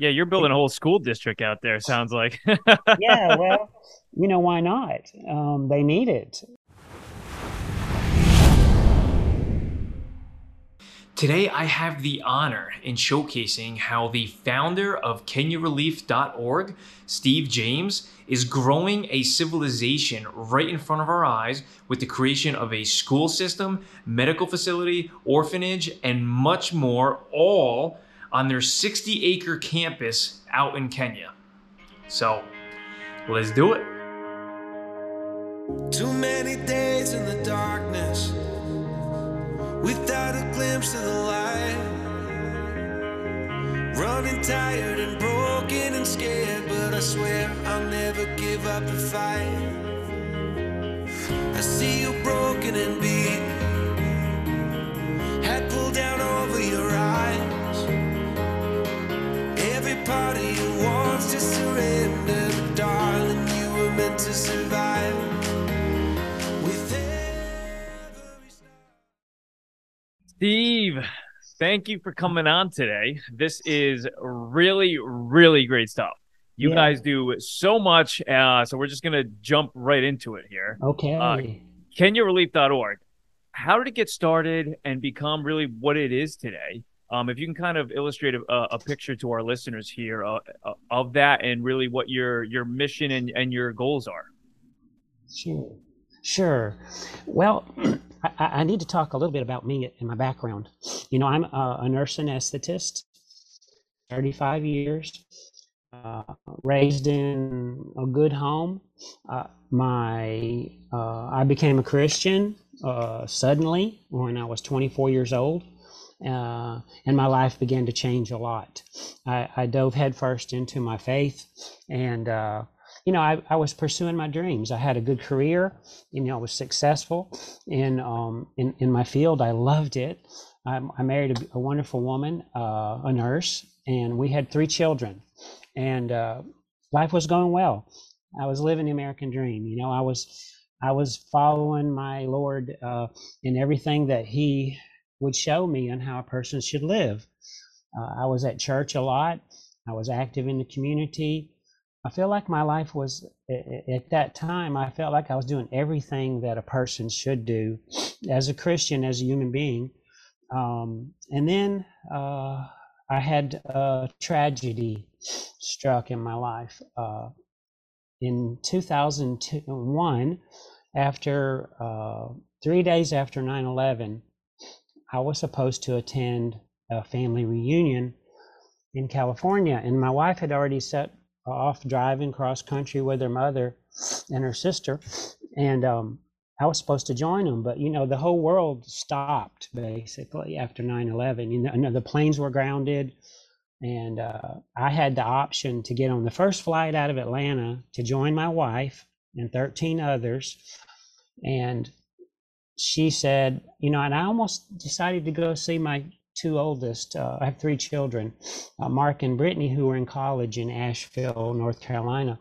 Yeah, you're building a whole school district out there. Sounds like. yeah, well, you know why not? Um, they need it. Today, I have the honor in showcasing how the founder of KenyaRelief.org, Steve James, is growing a civilization right in front of our eyes with the creation of a school system, medical facility, orphanage, and much more, all on their 60 acre campus out in Kenya. So, let's do it. Too many days in the darkness without a glimpse of the light. Running tired and broken and scared, but I swear I'll never give up the fight. I see you broken and beat, head pulled down over your eyes. Every part of you wants to surrender, but darling, you were meant to survive. With every Steve, thank you for coming on today. This is really, really great stuff. You Yeah. guys do so much, uh, so we're just gonna jump right into it here. Okay. Uh, KenyaRelief.org. How did it get started and become really what it is today? Um, if you can kind of illustrate a, a picture to our listeners here uh, uh, of that and really what your your mission and, and your goals are. Sure. Sure. Well, I, I need to talk a little bit about me and my background. You know, I'm a, a nurse anesthetist, 35 years, uh, raised in a good home. Uh, my uh, I became a Christian suddenly when I was 24 years old. Uh, and my life began to change a lot. I, I dove headfirst into my faith, and uh, you know, I, I was pursuing my dreams. I had a good career. You know, I was successful in um, in, in my field. I loved it. I, I married a, a wonderful woman, uh, a nurse, and we had three children. And uh, life was going well. I was living the American dream. You know, I was I was following my Lord uh, in everything that He would show me on how a person should live. Uh, I was at church a lot. I was active in the community. I feel like my life was at that time. I felt like I was doing everything that a person should do as a Christian, as a human being. Um, and then uh, I had a tragedy struck in my life. Uh, in 2001, after uh, three days after 9 11, I was supposed to attend a family reunion in California, and my wife had already set off driving cross country with her mother and her sister, and um, I was supposed to join them. But you know, the whole world stopped basically after 9/11. You know, you know, the planes were grounded, and uh, I had the option to get on the first flight out of Atlanta to join my wife and 13 others, and she said, you know, and I almost decided to go see my two oldest. Uh, I have three children, uh, Mark and Brittany, who were in college in Asheville, North Carolina.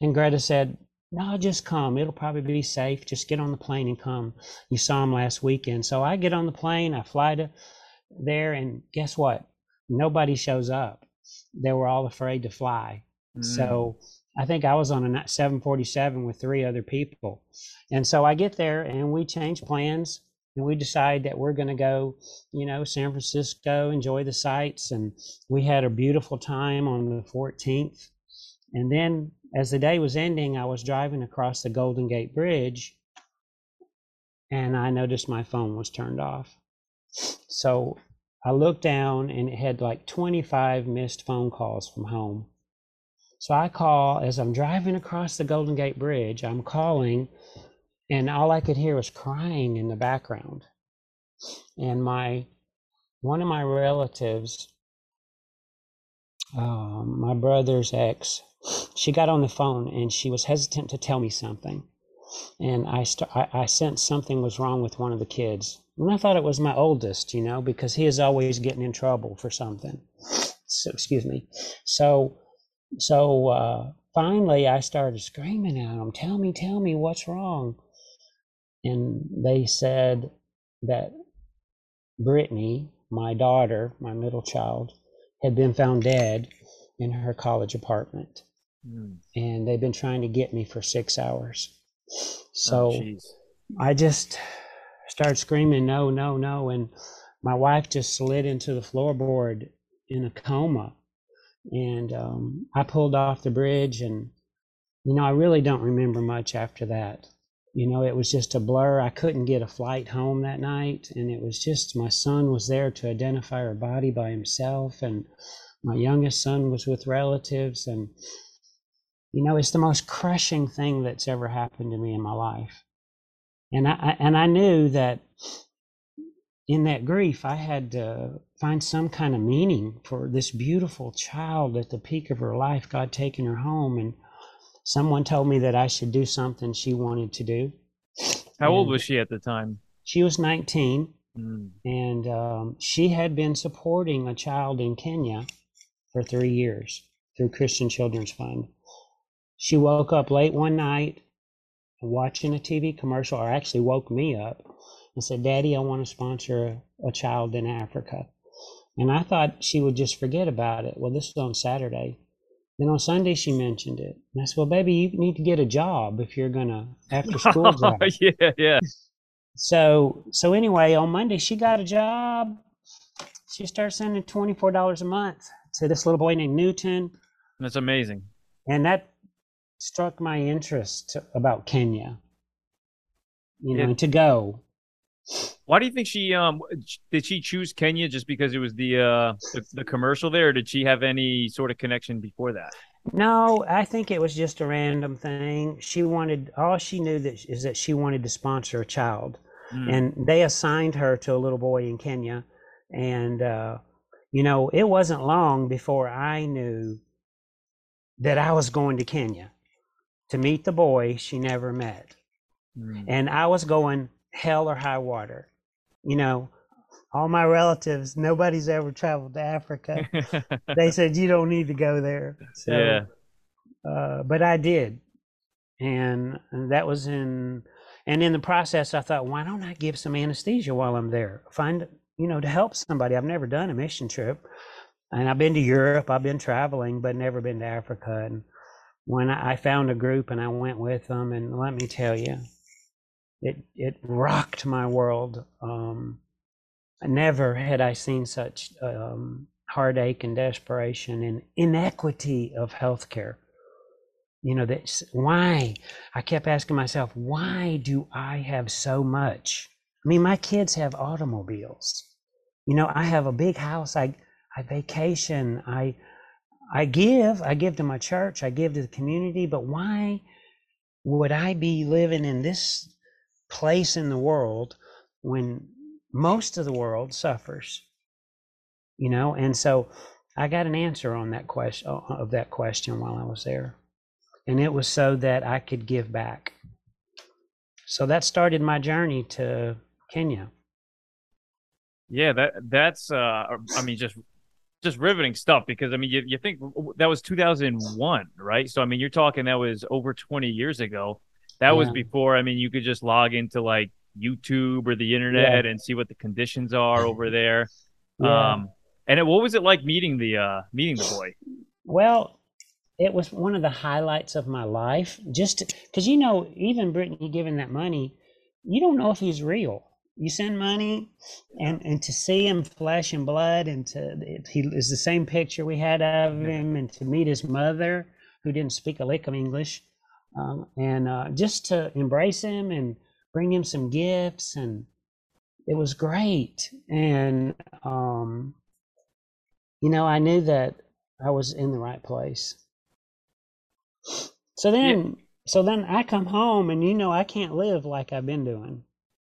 And Greta said, no, just come. It'll probably be safe. Just get on the plane and come. You saw them last weekend. So I get on the plane, I fly to there, and guess what? Nobody shows up. They were all afraid to fly. Mm. So I think I was on a 747 with three other people. And so I get there and we change plans and we decide that we're going to go, you know, San Francisco, enjoy the sights. And we had a beautiful time on the 14th. And then as the day was ending, I was driving across the Golden Gate Bridge and I noticed my phone was turned off. So I looked down and it had like 25 missed phone calls from home. So I call as I'm driving across the Golden Gate Bridge, I'm calling, and all I could hear was crying in the background. And my one of my relatives, um, my brother's ex, she got on the phone and she was hesitant to tell me something. And I, st- I, I sensed something was wrong with one of the kids. And I thought it was my oldest, you know, because he is always getting in trouble for something. So, excuse me. So, so uh, finally, I started screaming at them, "Tell me, tell me, what's wrong?" And they said that Brittany, my daughter, my middle child, had been found dead in her college apartment. Mm. And they've been trying to get me for six hours. Oh, So jeez. I just started screaming, no, no, no. And my wife just slid into the floorboard in a coma. And um, I pulled off the bridge, and, you know, I really don't remember much after that. You know, it was just a blur. I couldn't get a flight home that night. And it was just my son was there to identify her body by himself. And my youngest son was with relatives. And, you know, it's the most crushing thing that's ever happened to me in my life and I and I knew that in that grief I had to find some kind of meaning for this beautiful child at the peak of her life, God taking her home, and someone told me that I should do something she wanted to do. How old was she at the time? She was 19, Mm. and um, she had been supporting a child in Kenya for three years through Christian Children's Fund. She woke up late one night watching a TV commercial, or actually woke me up and said, Daddy, I want to sponsor a, a child in Africa. And I thought she would just forget about it. Well, this was on Saturday. Then on Sunday, she mentioned it. And I said, Well, baby, you need to get a job if you're going to, after school's out. yeah, yeah. So so anyway, on Monday she got a job. She started sending twenty four dollars a month to this little boy named Newton, That's amazing. and that struck my interest about Kenya. You know, Yeah. to go. Why do you think she um did she choose Kenya just because it was the uh the, the commercial there, or did she have any sort of connection before that? No, I think it was just a random thing. She wanted all she knew that is that she wanted to sponsor a child. Mm. and they assigned her to a little boy in Kenya. And, uh, you know, it wasn't long before I knew that I was going to Kenya to meet the boy she never met. Mm. And I was going hell or high water. You know, all my relatives, nobody's ever traveled to Africa. they said, you don't need to go there. So, yeah. uh, but I did, and, and that was in, and in the process, I thought, why don't I give some anesthesia while I'm there? Find, you know, to help somebody. I've never done a mission trip, and I've been to Europe. I've been traveling, but never been to Africa. And when I, I found a group and I went with them, and let me tell you, it it rocked my world. Um, never had I seen such um, heartache and desperation and inequity of healthcare. You know, that's why I kept asking myself, why do I have so much? I mean, my kids have automobiles. You know, I have a big house. I I vacation. I I give. I give to my church. I give to the community. But why would I be living in this place in the world when most of the world suffers? You know, and so I got an answer on that question of that question while I was there and it was so that I could give back. So that started my journey to Kenya. Yeah, that that's uh I mean just just riveting stuff because I mean you you think that was 2001, right? So I mean you're talking that was over 20 years ago. That was before I mean you could just log into like YouTube or the internet and see what the conditions are over there. Yeah. Um and it, what was it like meeting the uh meeting the boy? Well, it was one of the highlights of my life. Just because you know, even Brittany giving that money, you don't know if he's real. You send money, and and to see him flesh and blood, and to he is the same picture we had of him, and to meet his mother, who didn't speak a lick of English, um, and uh, just to embrace him and bring him some gifts, and it was great. And um, you know, I knew that I was in the right place. So then, so then I come home, and you know, I can't live like I've been doing.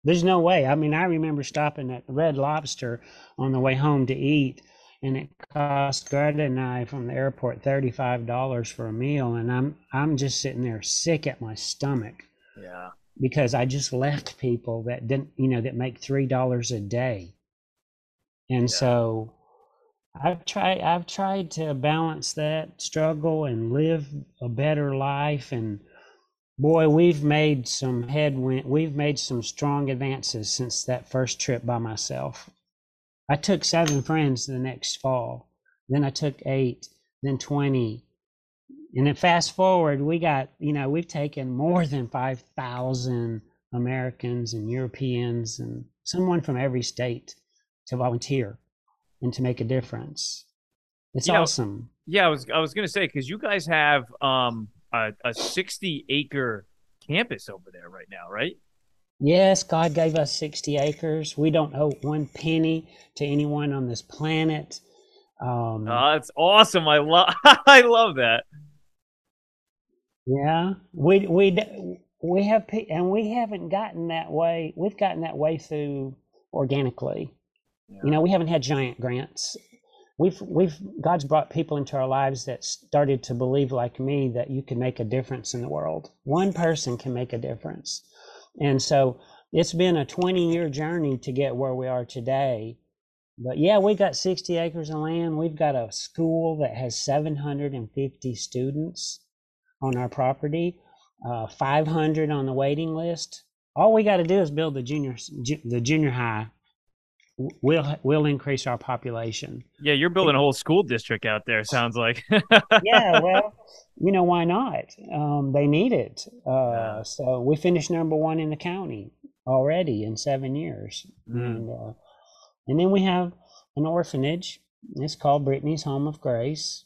There's no way. I mean, I remember stopping at Red Lobster on the way home to eat, and it cost Greta and I from the airport thirty-five dollars for a meal, and I'm I'm just sitting there sick at my stomach Yeah. because I just left people that didn't, you know, that make three dollars a day, and Yeah. so I've tried. I've tried to balance that struggle and live a better life. And boy, we've made some headwind. We've made some strong advances since that first trip by myself. I took seven friends the next fall. Then I took eight. then 20. And then fast forward, we got, you know, we've taken more than 5,000 Americans and Europeans and someone from every state to volunteer and to make a difference. It's Yeah. awesome. Yeah, I was I was gonna say because you guys have um a, a sixty acre campus over there right now, right? Yes, God gave us 60 acres. We don't owe one penny to anyone on this planet. Um, Oh, that's awesome. I love I love that. yeah, we we we have and we haven't gotten that way. We've gotten that way through organically. You know, we haven't had giant grants. We've we've God's brought people into our lives that started to believe like me that you can make a difference in the world. One person can make a difference. And so it's been a 20 year journey to get where we are today. But yeah, we got 60 acres of land. We've got a school that has 750 students on our property, uh, 500 on the waiting list. All we got to do is build the junior the junior high. We'll we'll increase our population. Yeah, you're building a whole school district out there. Sounds like. yeah, well, you know why not? Um, they need it. Uh. So we finished number one in the county already in seven years, Mm. and uh, and then we have an orphanage. It's called Brittany's Home of Grace.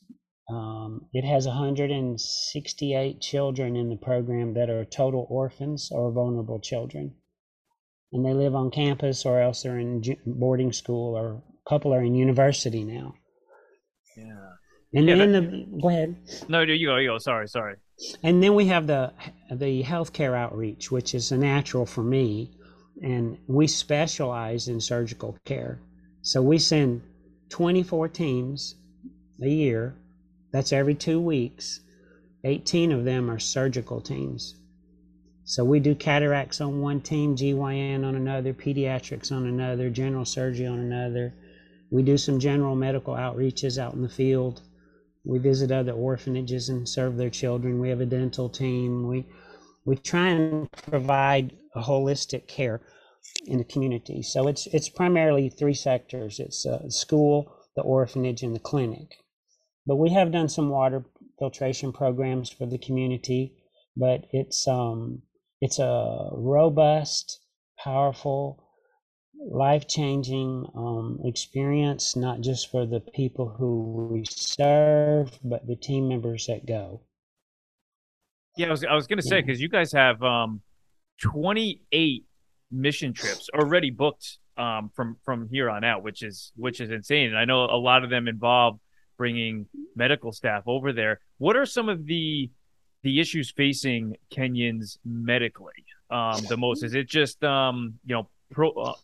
Um, it has 168 children in the program that are total orphans or vulnerable children, and they live on campus or else they're in boarding school or a couple are in university now. yeah. And Yeah, then the go ahead. No, no, you go. You go. Sorry, sorry. And then we have the the healthcare outreach, which is a natural for me, and we specialize in surgical care. So we send 24 teams a year. That's every two weeks. 18 of them are surgical teams. So we do cataracts on one team, GYN on another, pediatrics on another, general surgery on another. We do some general medical outreaches out in the field. We visit other orphanages and serve their children. We have a dental team. We we try and provide a holistic care in the community. So it's it's primarily three sectors. It's school, the orphanage, and the clinic. But we have done some water filtration programs for the community. But it's um it's a robust, powerful, life-changing um, experience, not just for the people who we serve, but the team members that go. Yeah, I was I was gonna say Yeah. because you guys have um 28 mission trips already booked um from from here on out, which is which is insane. And I know a lot of them involve bringing medical staff over there. What are some of the the issues facing Kenyans medically um the most? Is it just um you know pro uh,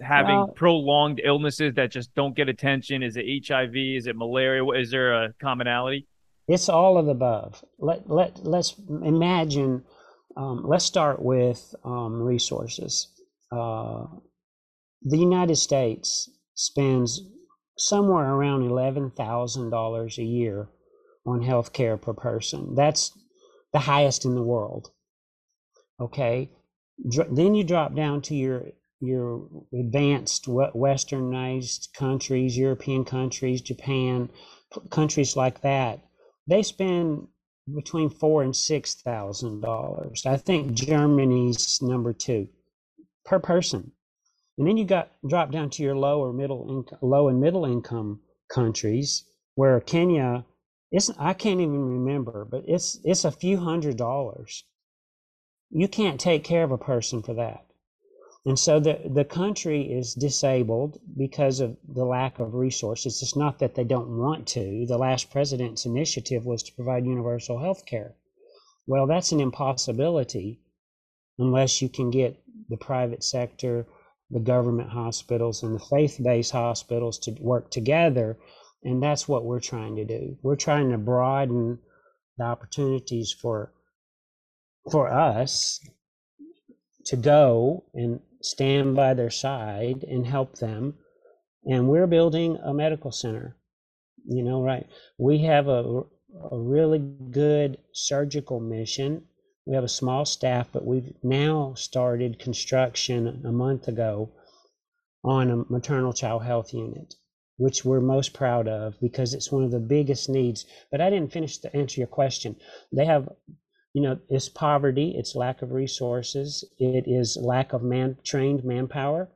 having Well- prolonged illnesses that just don't get attention? Is it HIV? Is it malaria? Is there a commonality? It's all of the above. Let let let's imagine. Um, let's start with um, resources. Uh, the United States spends somewhere around eleven thousand dollars a year on health care per person. That's the highest in the world. Okay, then you drop down to your your advanced westernized countries, European countries, Japan, countries like that they spend between four and six thousand dollars. I think Germany's number two per person. And then you got drop down to your lower middle income, low and middle income countries where Kenya it's I can't even remember, but it's it's a few hundred dollars. You can't take care of a person for that. And so the, the country is disabled because of the lack of resources. It's not that they don't want to. The last president's initiative was to provide universal health care. Well, that's an impossibility unless you can get the private sector, the government hospitals, and the faith based hospitals to work together. And that's what we're trying to do. We're trying to broaden the opportunities for for us to go and stand by their side and help them. And we're building a medical center. You know, right? We have a, a really good surgical mission. We have a small staff, but we've now started construction a month ago on a maternal child health unit. Which we're most proud of because it's one of the biggest needs. But I didn't finish to answer your question. They have, you know, it's poverty, it's lack of resources, it is lack of man trained manpower.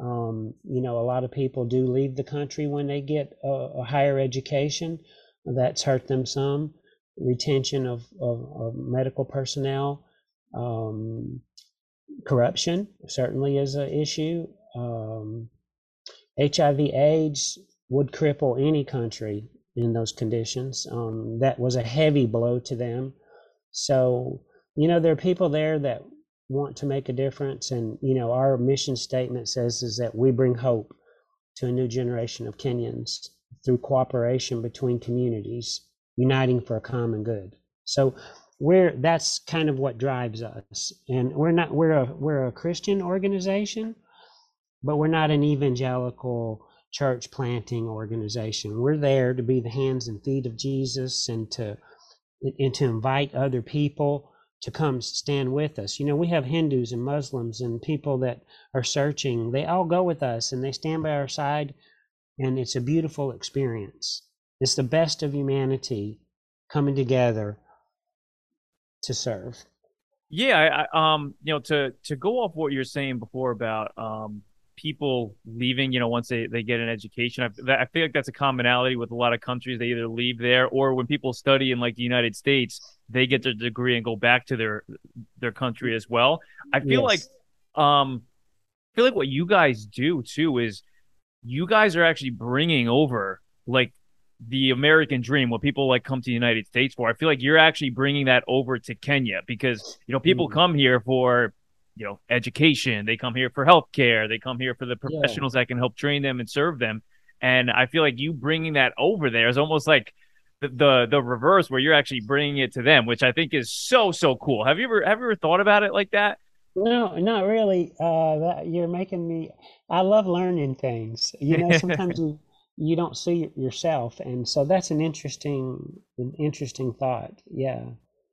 Um, you know, a lot of people do leave the country when they get a, a higher education. That's hurt them some. Retention of, of, of medical personnel. Um, corruption certainly is an issue. Um, HIV AIDS would cripple any country in those conditions. Um, that was a heavy blow to them. So, you know, there are people there that want to make a difference. And, you know, our mission statement says is that we bring hope to a new generation of Kenyans through cooperation between communities, uniting for a common good. So we're that's kind of what drives us. And we're not we're a we're a Christian organization, but we're not an evangelical church planting organization. We're there to be the hands and feet of Jesus and to and to invite other people to come stand with us. You know, we have Hindus and Muslims and people that are searching. They all go with us and they stand by our side and it's a beautiful experience. It's the best of humanity coming together to serve. Yeah, I, um, you know, to to go off what you're saying before about um people leaving, you know, once they, they get an education. I, I feel like that's a commonality with a lot of countries. They either leave there or when people study in like the United States, they get their degree and go back to their their country as well. I feel yes. like um I feel like what you guys do too is you guys are actually bringing over like the American dream, what people like come to the United States for. I feel like you're actually bringing that over to Kenya because you know people mm. come here for you know education. They come here for healthcare. They come here for the professionals yeah. that can help train them and serve them. And i feel like you bringing that over there is almost like the, the, the reverse where you're actually bringing it to them which i think is so so cool. Have you ever have you ever thought about it like that? No not really. Uh that, you're making me i love learning things. You know sometimes you you don't see it yourself. And so that's an interesting an interesting thought. Yeah.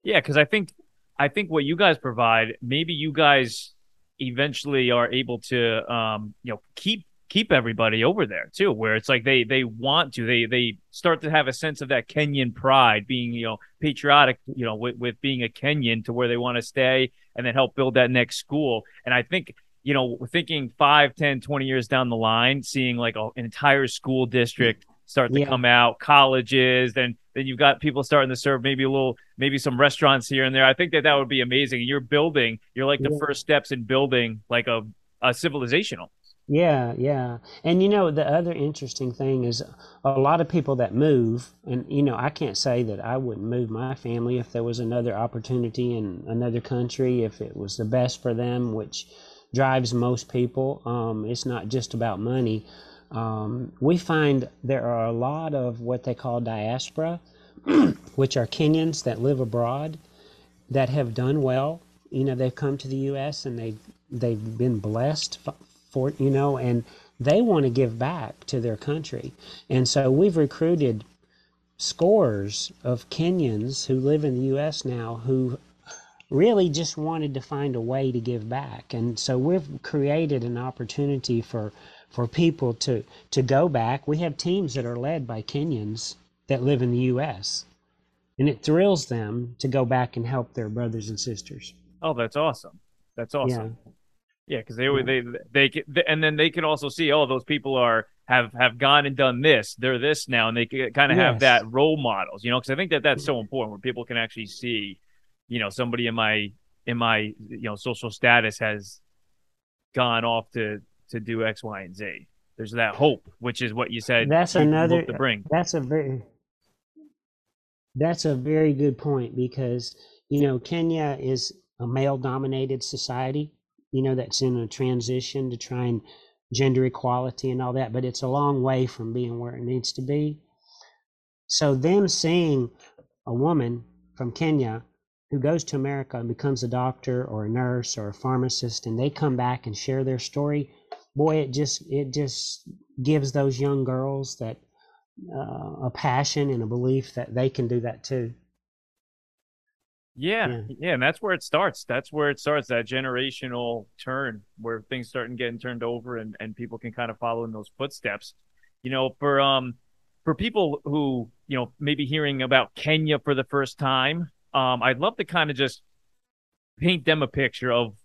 Yeah because i think I think what you guys provide, maybe you guys eventually are able to, um, you know, keep keep everybody over there too, where it's like they they want to, they they start to have a sense of that Kenyan pride, being you know patriotic, you know, with with being a Kenyan to where they want to stay and then help build that next school. And I think you know, thinking 5, 10, 20 years down the line, seeing like an entire school district start to yeah. come out, colleges, then then you've got people starting to serve maybe a little, maybe some restaurants here and there. I think that that would be amazing. You're building, you're like the yeah. first steps in building like a, a civilizational. Yeah, yeah. And you know, the other interesting thing is a lot of people that move, and you know, I can't say that I wouldn't move my family if there was another opportunity in another country, if it was the best for them, which drives most people. Um, it's not just about money. Um, we find there are a lot of what they call diaspora, which are Kenyans that live abroad that have done well. You know, they've come to the U.S. and they they've been blessed for you know, and they want to give back to their country. And so we've recruited scores of Kenyans who live in the U.S. now who really just wanted to find a way to give back. And so we've created an opportunity for for people to, to go back. We have teams that are led by Kenyans that live in the U.S., and it thrills them to go back and help their brothers and sisters. Oh, that's awesome. That's awesome. Yeah, because yeah, they, they they they and then they can also see, oh, those people are have have gone and done this. They're this now, and they kind of yes. have that role models, you know. Because I think that that's so mm-hmm. important where people can actually see, you know, somebody in my in my you know social status has gone off to to do X, Y, and Z. There's that hope, which is what you said. That's another. To bring. That's a very. That's a very good point because you know Kenya is a male-dominated society. You know that's in a transition to try and gender equality and all that, but it's a long way from being where it needs to be. So them seeing a woman from Kenya who goes to America and becomes a doctor or a nurse or a pharmacist and they come back and share their story, boy, it just it just gives those young girls that uh, a passion and a belief that they can do that too. Yeah, yeah, yeah, and that's where it starts. That's where it starts. That generational turn where things start getting turned over, and and people can kind of follow in those footsteps. you know, for um for people who you know maybe hearing about Kenya for the first time, um, I'd love to kind of just paint them a picture of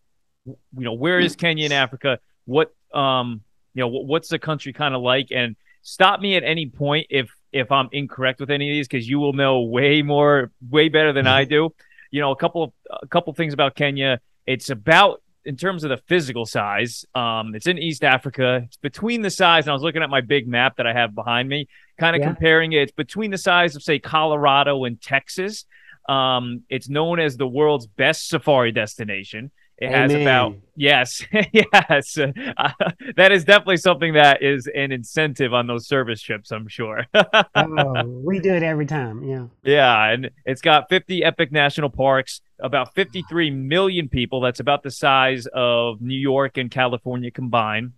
you know where is Kenya in Africa, what um you know what's the country kind of like, and stop me at any point if if I'm incorrect with any of these because you will know way more, way better than I do. You know, a couple of a couple things about Kenya. It's about in terms of the physical size. Um, it's in East Africa. It's between the size, and I was looking at my big map that I have behind me, kind of yeah. comparing it. It's between the size of say Colorado and Texas. Um, it's known as the world's best safari destination. It Amen. has about yes, yes. Uh, that is definitely something that is an incentive on those service trips. I'm sure. oh, we do it every time. Yeah. Yeah, and it's got 50 epic national parks, about 53 million people. That's about the size of New York and California combined.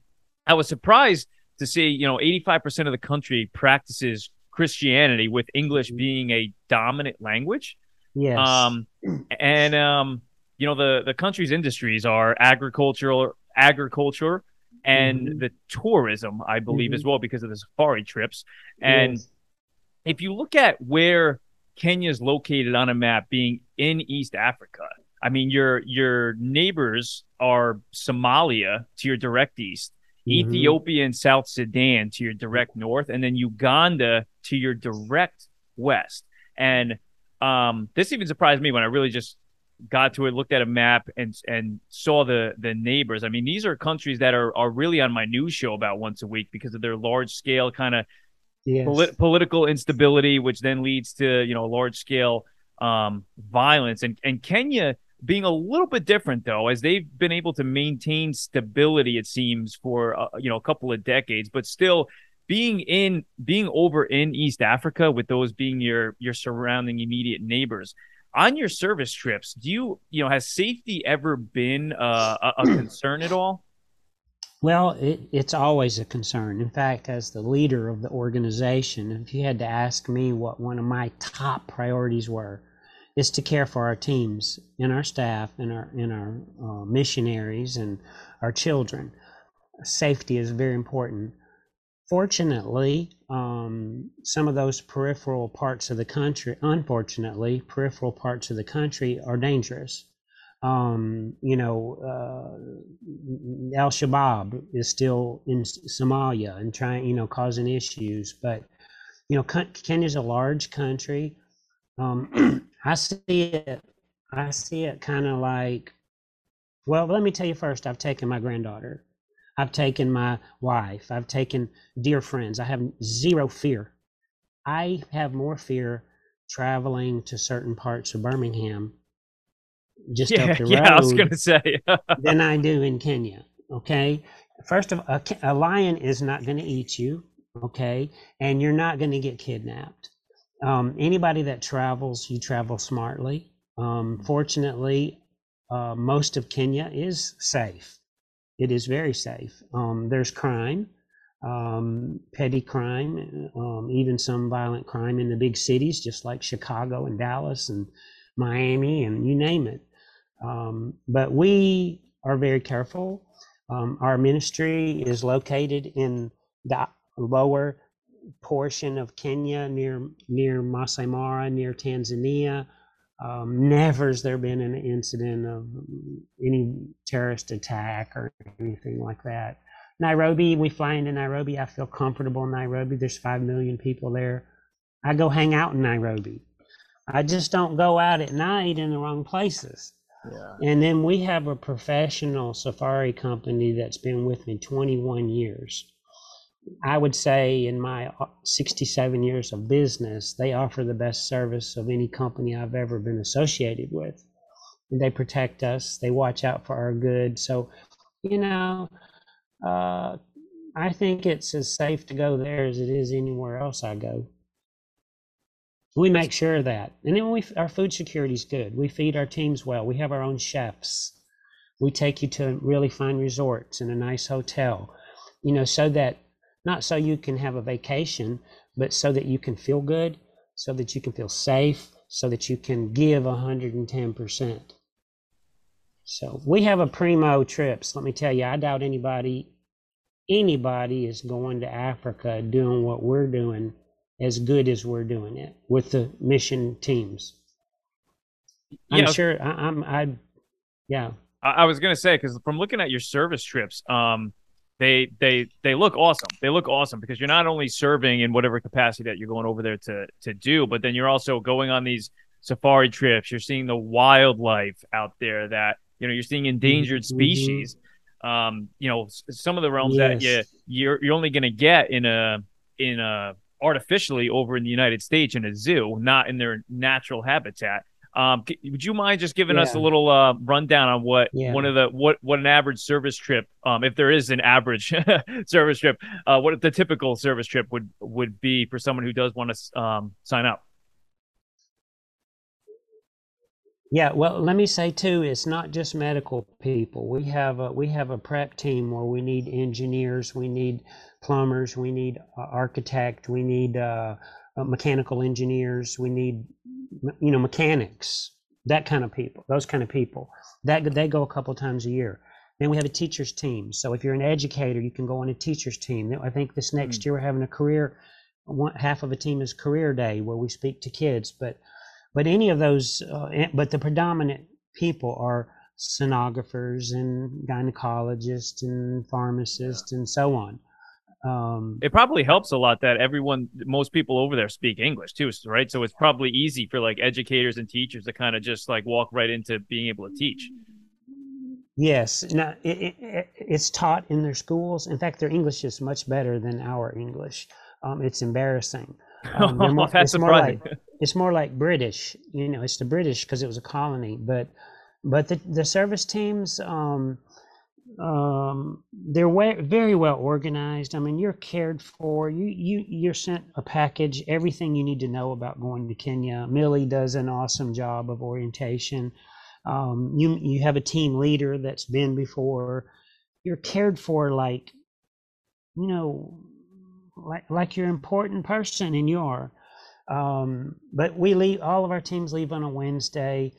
I was surprised to see, you know, 85% of the country practices Christianity, with English being a dominant language. Yes. Um, and um you know the the country's industries are agricultural agriculture and mm-hmm. the tourism i believe mm-hmm. as well because of the safari trips and yes. if you look at where kenya is located on a map being in east africa i mean your your neighbors are somalia to your direct east mm-hmm. ethiopia and south sudan to your direct north and then uganda to your direct west and um, this even surprised me when i really just got to it, looked at a map, and and saw the the neighbors. I mean, these are countries that are are really on my news show about once a week because of their large scale kind of yes. polit- political instability, which then leads to you know large scale um, violence. And and Kenya being a little bit different though, as they've been able to maintain stability, it seems for uh, you know a couple of decades, but still being in being over in East Africa with those being your your surrounding immediate neighbors on your service trips, do you, you know, has safety ever been uh, a, a concern at all? Well, it, it's always a concern. In fact, as the leader of the organization, if you had to ask me what one of my top priorities were, is to care for our teams and our staff and our and our uh, missionaries and our children. Safety is very important. Fortunately, um, some of those peripheral parts of the country, unfortunately, peripheral parts of the country are dangerous. Um, you know, uh, Al Shabaab is still in Somalia and trying, you know, causing issues. But, you know, Kenya's a large country. Um, I see it, I see it kind of like, well, let me tell you first, I've taken my granddaughter I've taken my wife. I've taken dear friends. I have zero fear. I have more fear traveling to certain parts of Birmingham, just yeah, up the road. Yeah, I was going to say. than I do in Kenya. Okay. First of all, a, a lion is not going to eat you. Okay. And you're not going to get kidnapped. Um, anybody that travels, you travel smartly. Um, fortunately, uh, most of Kenya is safe it is very safe. Um, there's crime, um, petty crime, um, even some violent crime in the big cities, just like Chicago and Dallas and Miami and you name it. Um, but we are very careful. Um, our ministry is located in the lower portion of Kenya, near near Masai Mara, near Tanzania. Um, never has there been an incident of any terrorist attack or anything like that. Nairobi, we fly into Nairobi. I feel comfortable in Nairobi. There's five million people there. I go hang out in Nairobi. I just don't go out at night in the wrong places. Yeah. And then we have a professional safari company that's been with me 21 years. I would say in my uh, 67 years of business, they offer the best service of any company I've ever been associated with. And they protect us, they watch out for our good. So, you know, uh, I think it's as safe to go there as it is anywhere else I go. We make sure of that. And then we, our food security is good. We feed our teams well. We have our own chefs. We take you to really fine resorts and a nice hotel, you know, so that not so you can have a vacation, but so that you can feel good, so that you can feel safe, so that you can give 110%. So we have a primo trips. Let me tell you, I doubt anybody anybody is going to Africa doing what we're doing as good as we're doing it with the mission teams. I'm Yeah. sure I, I'm I yeah. I, I was gonna say because from looking at your service trips, um, they they they look awesome. They look awesome because you're not only serving in whatever capacity that you're going over there to to do, but then you're also going on these safari trips. You're seeing the wildlife out there that you know you're seeing endangered Mhm. species. Um, you know, some of the realms that you you're you're only gonna get in a in a artificially over in the United States in a zoo, not in their natural habitat. Um, would you mind just giving us a little uh, rundown on what Yeah. one of the what what an average service trip, um, if there is an average service trip, uh, what the typical service trip would would be for someone who does want to um, sign up? Yeah, well, let me say too, it's not just medical people. We have a we have a prep team where we need engineers, we need plumbers, we need uh, architect, we need uh, mechanical engineers, we need you know mechanics, that kind of people, those kind of people. That they go a couple times a year. Then we have a teachers team. So if you're an educator, you can go on a teachers team. I think this next year we're having a career. One half of a team is career day where we speak to kids, but but any of those uh, eh, but the predominant people are sonographers and gynecologists and pharmacists and so on um, It probably helps a lot that everyone, most people over there speak English too, right? So it's probably easy for like educators and teachers to kind of just like walk right into being able to teach. yes now it, it, it- it's taught in their schools in fact their english is much better than our english um, it's embarrassing Um, more- That's it's more like it's more like British. You know, it's the British because it was a colony. But but the the service teams, um, um, they're we- very well organized. I mean, you're cared for. You you you're sent a package, everything you need to know about going to Kenya. Millie does an awesome job of orientation. Um, you you have a team leader that's been before. You're cared for like, you know, like like you're an important person, and you are. Um, but we leave all of our teams leave on a Wednesday.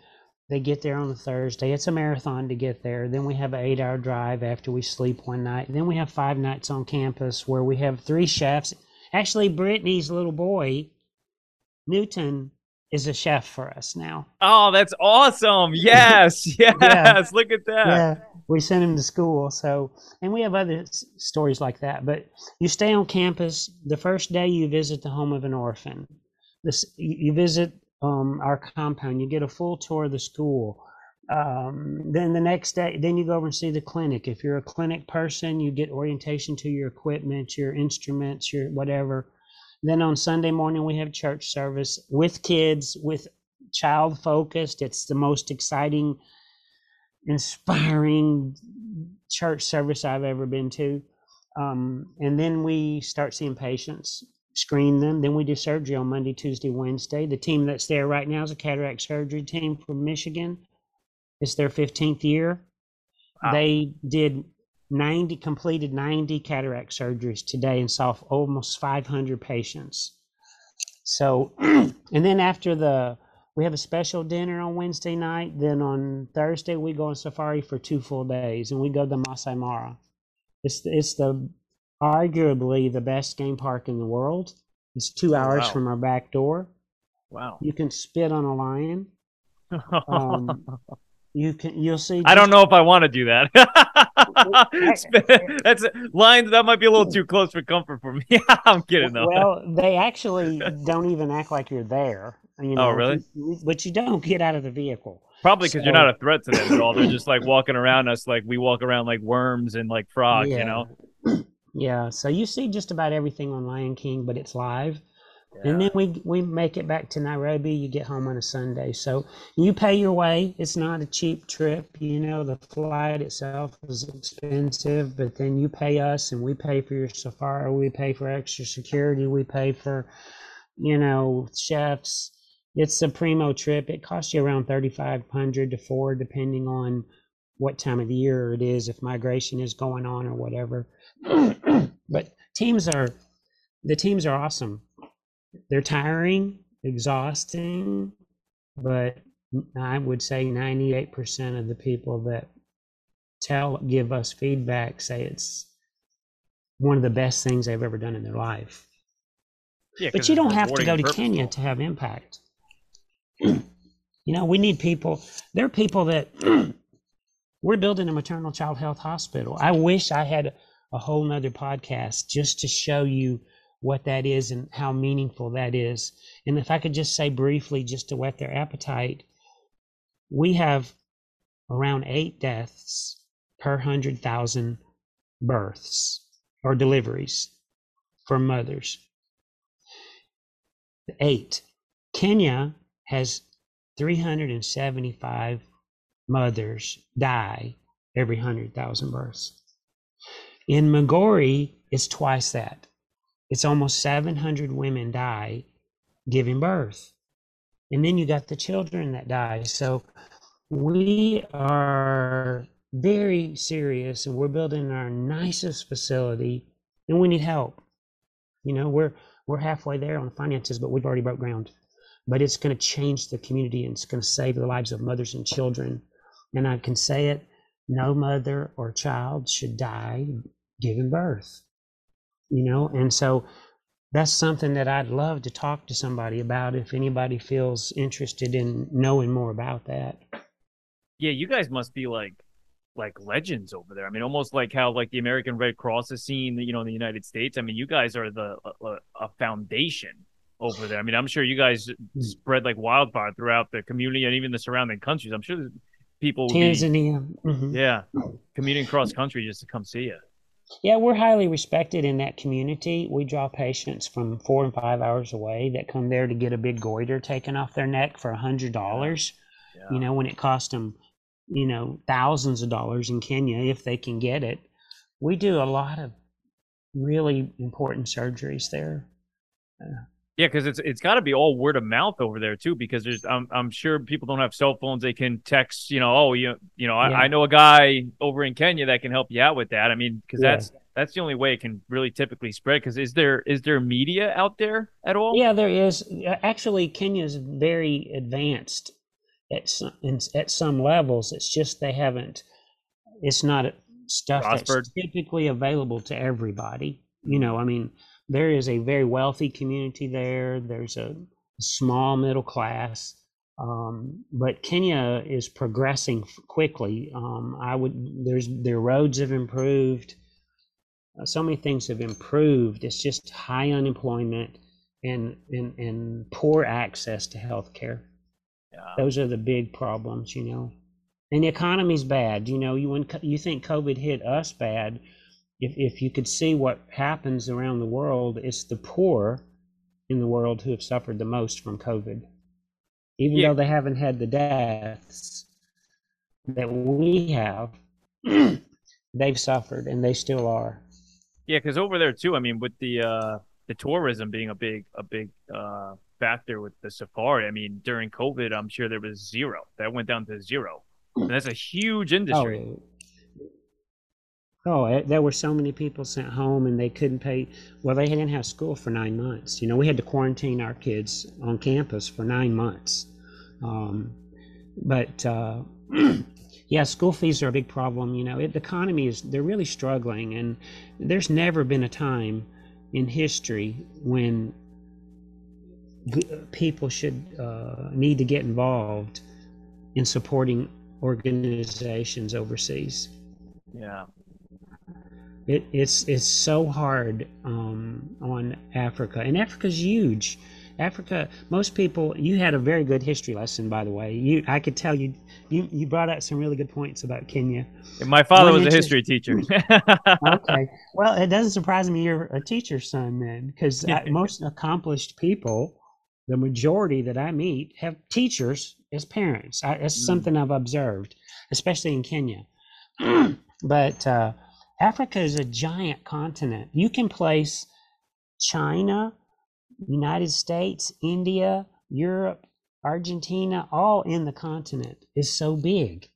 They get there on a Thursday. It's a marathon to get there. Then we have an eight hour drive after we sleep one night. Then we have five nights on campus where we have three chefs. Actually, Brittany's little boy, Newton, is a chef for us now. Oh, that's awesome! Yes, yes. Look at that. yeah we sent him to school so and we have other s- stories like that but you stay on campus the first day you visit the home of an orphan this you visit um, our compound. You get a full tour of the school. Um, then the next day then you go over and see the clinic. If you're a clinic person you get orientation to your equipment your instruments your whatever. Then on sunday morning we have church service with kids with child focused. It's the most exciting inspiring church service I've ever been to. Um, and then we start seeing patients, screen them. Then we do surgery on Monday, Tuesday, Wednesday. The team that's there right now is a cataract surgery team from Michigan. It's their 15th year. Wow. They did 90, completed 90 cataract surgeries today and saw almost 500 patients. So, and then after the, we have a special dinner on Wednesday night. Then on Thursday, we go on safari for two full days and we go to Masai Mara. It's, it's the arguably the best game park in the world. It's two hours wow. from our back door. Wow. You can spit on a lion. Um, you can, you'll see. I don't know if I want to do that. That's lines that might be a little too close for comfort for me. I'm kidding though. Well, they actually don't even act like you're there. You know, Oh, really? But you don't get out of the vehicle. Probably because you're not a threat to them at all. They're just like walking around us like we walk around like worms and like frogs, you know? Yeah. So you see just about everything on Lion King, but it's live. And then we we make it back to Nairobi. You get home on a Sunday, so you pay your way. It's not a cheap trip. You know, the flight itself is expensive, but then you pay us, and we pay for your safari. We pay for extra security. We pay for, you know, chefs. It's a primo trip. It costs you around thirty five hundred to four, depending on what time of the year it is, if migration is going on or whatever. but teams are the teams are awesome they're tiring, exhausting, but I would say 98% of the people that tell give us feedback say it's one of the best things they've ever done in their life. Yeah, But you don't have to go to Kenya to have impact. you know, we need people. There are people that we're building a maternal child health hospital. I wish I had a whole nother podcast just to show you what that is and how meaningful that is. And if I could just say briefly, just to whet their appetite, we have around eight deaths per hundred thousand births or deliveries for mothers. Eight. Kenya has 375 mothers die every 100,000 births. In Migori, it's twice that. It's almost 700 women die giving birth. And then you got the children that die. So we are very serious and we're building our nicest facility and we need help. You know, we're we're halfway there on the finances, but we've already broke ground. But it's going to change the community and it's going to save the lives of mothers and children. And I can say it no mother or child should die giving birth. You know, and so that's something that I'd love to talk to somebody about if anybody feels interested in knowing more about that. Yeah, you guys must be like like legends over there. I mean, almost like how like the American Red Cross is seen, you know, in the United States. I mean, you guys are the a, a foundation over there. I mean, I'm sure you guys hmm. spread like wildfire throughout the community and even the surrounding countries. I'm sure there's people would be, Tanzania. mhm. yeah, commuting cross country just to come see you. Yeah, we're highly respected in that community. We draw patients from four and five hours away that come there to get a big goiter taken off their neck for a hundred dollars. Yeah. You know, when it cost them, you know, thousands of dollars in Kenya if they can get it. We do a lot of really important surgeries there. Yeah, because it's it's got to be all word of mouth over there too. Because there's I'm I'm sure people don't have cell phones. They can text. You know, oh you you know I, Yeah. I know a guy over in Kenya that can help you out with that. I mean, because Yeah. that's that's the only way it can really typically spread. Because is there is there media out there at all? Yeah, there is. Actually, Kenya is very advanced at some, in, at some levels. It's just they haven't. It's not stuff that's typically available to everybody. You know, I mean, there is a very wealthy community there. There's a small middle class, um, but Kenya is progressing quickly. Um, I would. There's their roads have improved. Uh, so many things have improved. It's just high unemployment and and and poor access to health care. Yeah. Those are the big problems, you know. And the economy's bad. You know, you when you think COVID hit us bad, if if you could see what happens around the world, it's the poor in the world who have suffered the most from COVID. Even Yeah. though they haven't had the deaths that we have, they've suffered and they still are. Yeah, because over there too. I mean, with the uh the tourism being a big a big uh factor with the safari. I mean, during COVID, I'm sure there was zero. That went down to zero, and that's a huge industry. Oh, oh, eh, there were so many people sent home and they couldn't pay. Well, they didn't have school for nine months. You know, we had to quarantine our kids on campus for nine months. Um, but uh, yeah, school fees are a big problem. You know, it, the economy is, they're really struggling. And there's never been a time in history when people should uh, need to get involved in supporting organizations overseas. Yeah. It, it's it's so hard um, on Africa, and Africa's huge. Africa, most people. You had a very good history lesson, by the way. You, I could tell you, you, you brought out some really good points about Kenya. My father One was a history teacher. Okay, well, it doesn't surprise me you're a teacher's son then, because most accomplished people, the majority that I meet, have teachers as parents. I, that's Mm. something I've observed, especially in Kenya. but uh, Africa is a giant continent. You can place China, United States, India, Europe, Argentina, all in the continent. It's so big.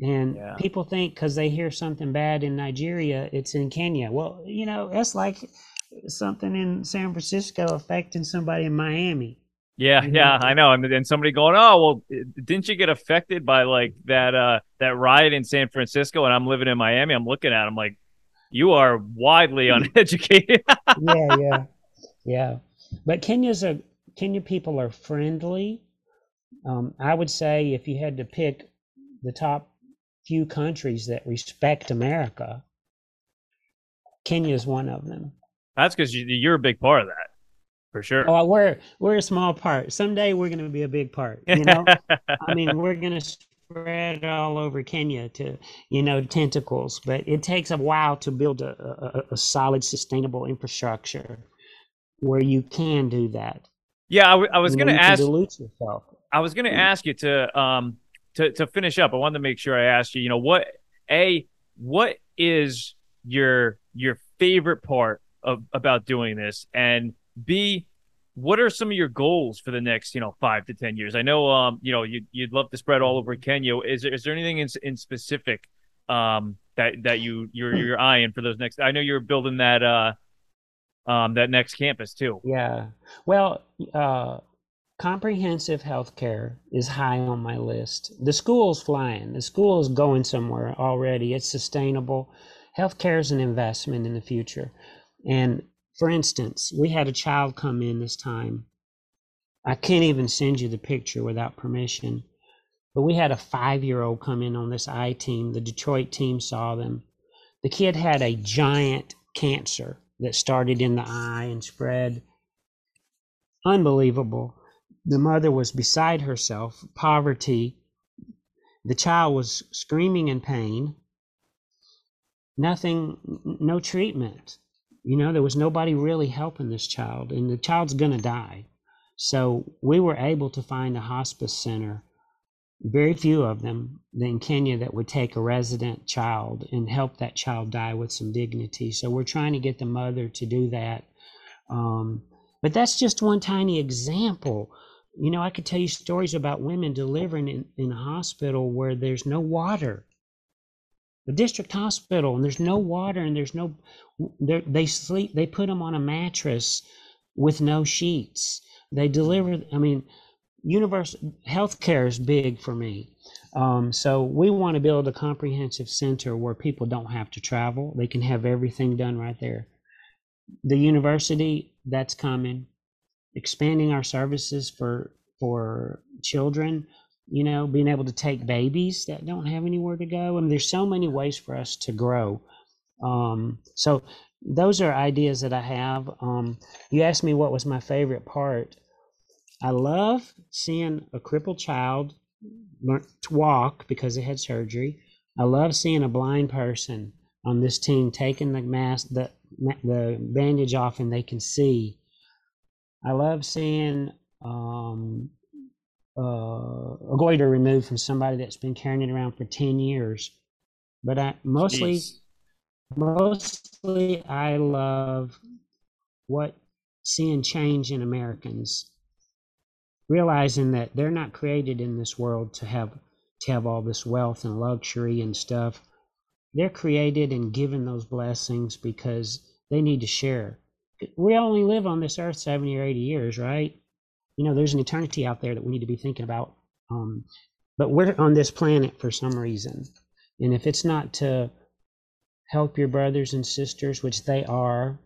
And Yeah. people think because they hear something bad in Nigeria, it's in Kenya. Well, you know, that's like something in San Francisco affecting somebody in Miami. Yeah, yeah. I know. And then somebody going, "Oh, well, didn't you get affected by like that uh that riot in San Francisco?" And I'm living in Miami. I'm looking at, them like, You are widely uneducated. yeah, yeah, yeah. But Kenya's a Kenya people are friendly. Um, I would say if you had to pick the top few countries that respect America, Kenya is one of them. That's because you, you're a big part of that, for sure. Oh, we're we're a small part. Someday we're going to be a big part. You know, I mean, we're going to spread all over Kenya to you know tentacles, but it takes a while to build a, a, a solid, sustainable infrastructure where you can do that. Yeah, I, w- I was going to ask. I was going to ask you to um to to finish up. I wanted to make sure I asked you. You know what? A what is your your favorite part of about doing this, and B what are some of your goals for the next you know five to ten years? I know um you know you you'd love to spread all over Kenya. Is there is there anything in in specific um that that you you're you're eyeing for those next? I know you're building that uh um that next campus too. Yeah. Well, uh, comprehensive health care is high on my list. The school's flying. The school is going somewhere already. It's sustainable. Healthcare is an investment in the future. And for instance, we had a child come in this time. I can't even send you the picture without permission. But we had a five year old come in on this I team. The Detroit team saw them. The kid had a giant cancer that started in the eye and spread. Unbelievable. The mother was beside herself, poverty. The child was screaming in pain. Nothing, no treatment. You know, there was nobody really helping this child, and the child's going to die. So we were able to find a hospice center, very few of them in Kenya that would take a resident child and help that child die with some dignity. So we're trying to get the mother to do that. Um, but that's just one tiny example. You know, I could tell you stories about women delivering in, in a hospital where there's no water. The district hospital, and there's no water, and there's no, they sleep, they put them on a mattress with no sheets. They deliver, I mean, universal healthcare is big for me. Um, so we want to build a comprehensive center where people don't have to travel. They can have everything done right there. The university, that's coming. Expanding our services for for children, you know, being able to take babies that don't have anywhere to go. I And there's so many ways for us to grow. Um, so those are ideas that I have. Um, you asked me what was my favorite part. I love seeing a crippled child learn to walk because they had surgery. I love seeing a blind person on this team taking the mask, the the bandage off, and they can see. I love seeing um, uh, a goiter removed from somebody that's been carrying it around for ten years. But I mostly Jeez. Mostly I love what seeing change in Americans, realizing that they're not created in this world to have to have all this wealth and luxury and stuff. They're created and given those blessings because they need to share. We only live on this earth 70 or 80 years, right? You know, there's an eternity out there that we need to be thinking about. Um, but we're on this planet for some reason. And if it's not to help your brothers and sisters, which they are.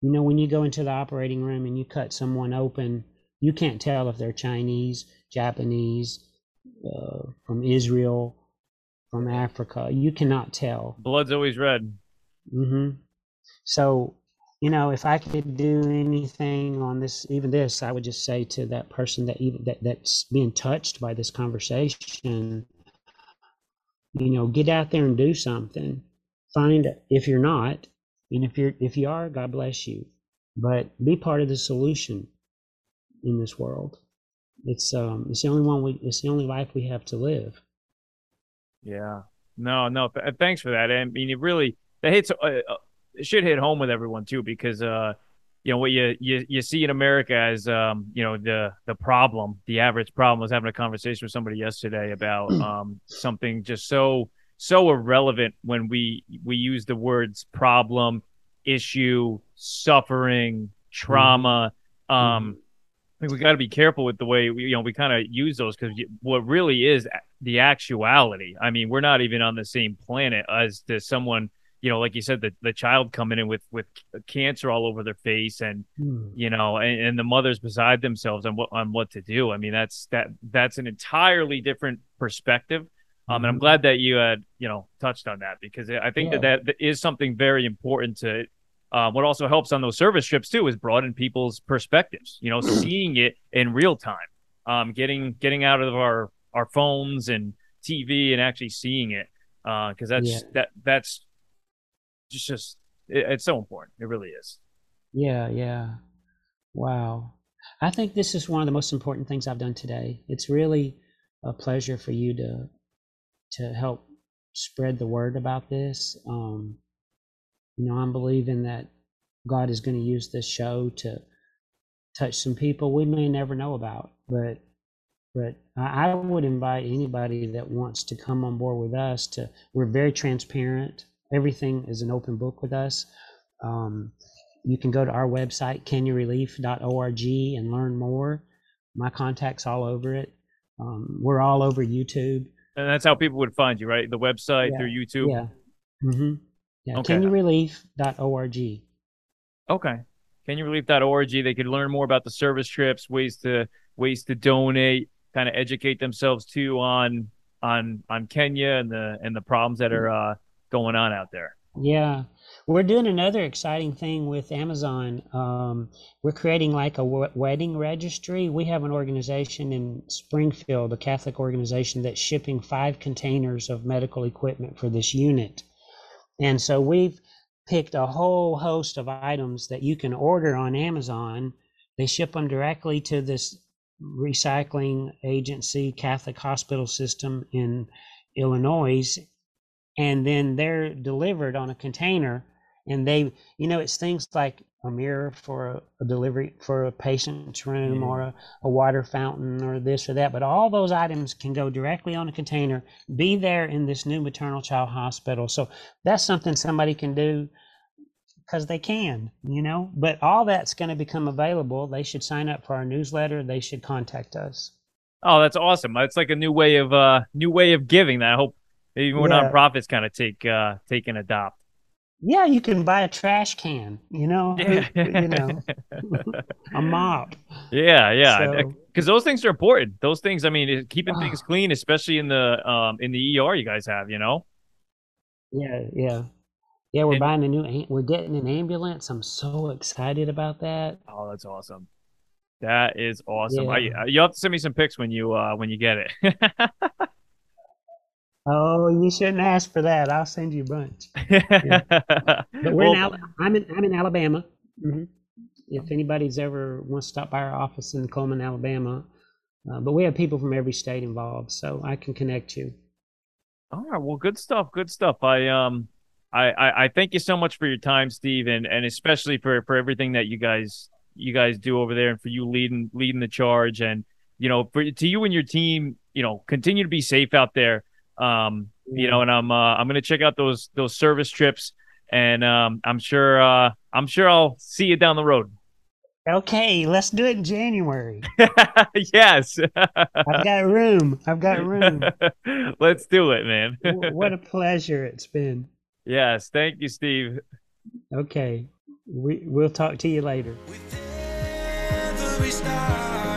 You know, when you go into the operating room and you cut someone open, you can't tell if they're Chinese, Japanese, uh, from Israel, from Africa. You cannot tell. Blood's always red. Mm-hmm. So, you know, if I could do anything on this, even this, I would just say to that person that even that that's being touched by this conversation, you know, get out there and do something. Find if you're not, and if you're if you are, God bless you. But be part of the solution in this world. It's um it's the only one we it's the only life we have to live. Yeah. No, no. Th- thanks for that. I mean, it really that hits uh, uh, it should hit home with everyone too because uh you know what you you you see in America as um you know the the problem the average problem I was having a conversation with somebody yesterday about um something just so so irrelevant when we we use the words problem issue suffering trauma um I think we got to be careful with the way we, you know, we kind of use those because what really is the actuality. I mean, we're not even on the same planet as to someone, you know, like you said, the, the child coming in with with cancer all over their face, and Hmm. you know, and, and the mothers beside themselves on what on what to do. I mean, that's that that's an entirely different perspective. Um, and I'm Mhm. glad that you had you know touched on that because I think Yeah. that that is something very important to. Uh, what also helps on those service trips too is broaden people's perspectives. You know, seeing it in real time, um, getting getting out of our our phones and TV and actually seeing it because that's Yeah. that that's just just it, it's so important. It really is. Yeah, yeah. Wow. I think this is one of the most important things I've done today. It's really a pleasure for you to to help spread the word about this. Um, you know, I'm believing that God is going to use this show to touch some people we may never know about, but but I, would invite anybody that wants to come on board with us to we're very transparent. Everything is an open book with us. Um, you can go to our website, kenyarelief.org, and learn more. My contact's all over it. Um, we're all over YouTube. And that's how people would find you, right? The website Yeah, through YouTube. Yeah. Mm-hmm. Yeah. Okay. Kenyarelief.org. Okay. Kenyarelief.org. They could learn more about the service trips, ways to ways to donate, kind of educate themselves too on on on Kenya and the and the problems that are uh, going on out there. Yeah, we're doing another exciting thing with Amazon. Um, we're creating like a wedding registry. We have an organization in Springfield, a Catholic organization that's shipping five containers of medical equipment for this unit. And so we've picked a whole host of items that you can order on Amazon. They ship them directly to this recycling agency, Catholic hospital system in Illinois, and then they're delivered on a container. And they, you know, it's things like a mirror for a, a delivery for a patient's room or a, a water fountain or this or that. But all those items can go directly on a container, be there in this new maternal child hospital. So that's something somebody can do because they can, you know. But all that's going to become available. They should sign up for our newsletter. They should contact us. Oh, that's awesome. It's like a new way of uh new way of giving that I hope maybe more Yeah. nonprofits kind of take uh take and adopt. Yeah, you can buy a trash can, you know, Yeah. you know, a mop. Yeah, yeah. So- Because those things are important. Those things, I mean, keeping Ah. things clean, especially in the um in the ER you guys have, you know. Yeah, yeah, yeah. We're And- buying a new. We're getting an ambulance. I'm so excited about that. Oh, that's awesome. That is awesome. I, Yeah. uh, you have to send me some pics when you uh when you get it. Oh, you shouldn't ask for that. I'll send you a bunch. But we're in Al- I'm in I'm in Alabama. hmm If anybody's ever wants to stop by our office in Cullman, Alabama, uh, but we have people from every state involved, so I can connect you. All right. Well, good stuff. Good stuff. I um, I, I I thank you so much for your time, Steve, and and especially for for everything that you guys you guys do over there, and for you leading leading the charge, and you know, for to you and your team, you know, continue to be safe out there. Um, you know, and I'm uh, I'm gonna check out those those service trips, and um, I'm sure uh, I'm sure I'll see you down the road. Okay, let's do it in January. yes. I've got room. I've got room. Let's do it, man. What a pleasure it's been. yes. Thank you, Steve. Okay, we we'll talk to you later. With every star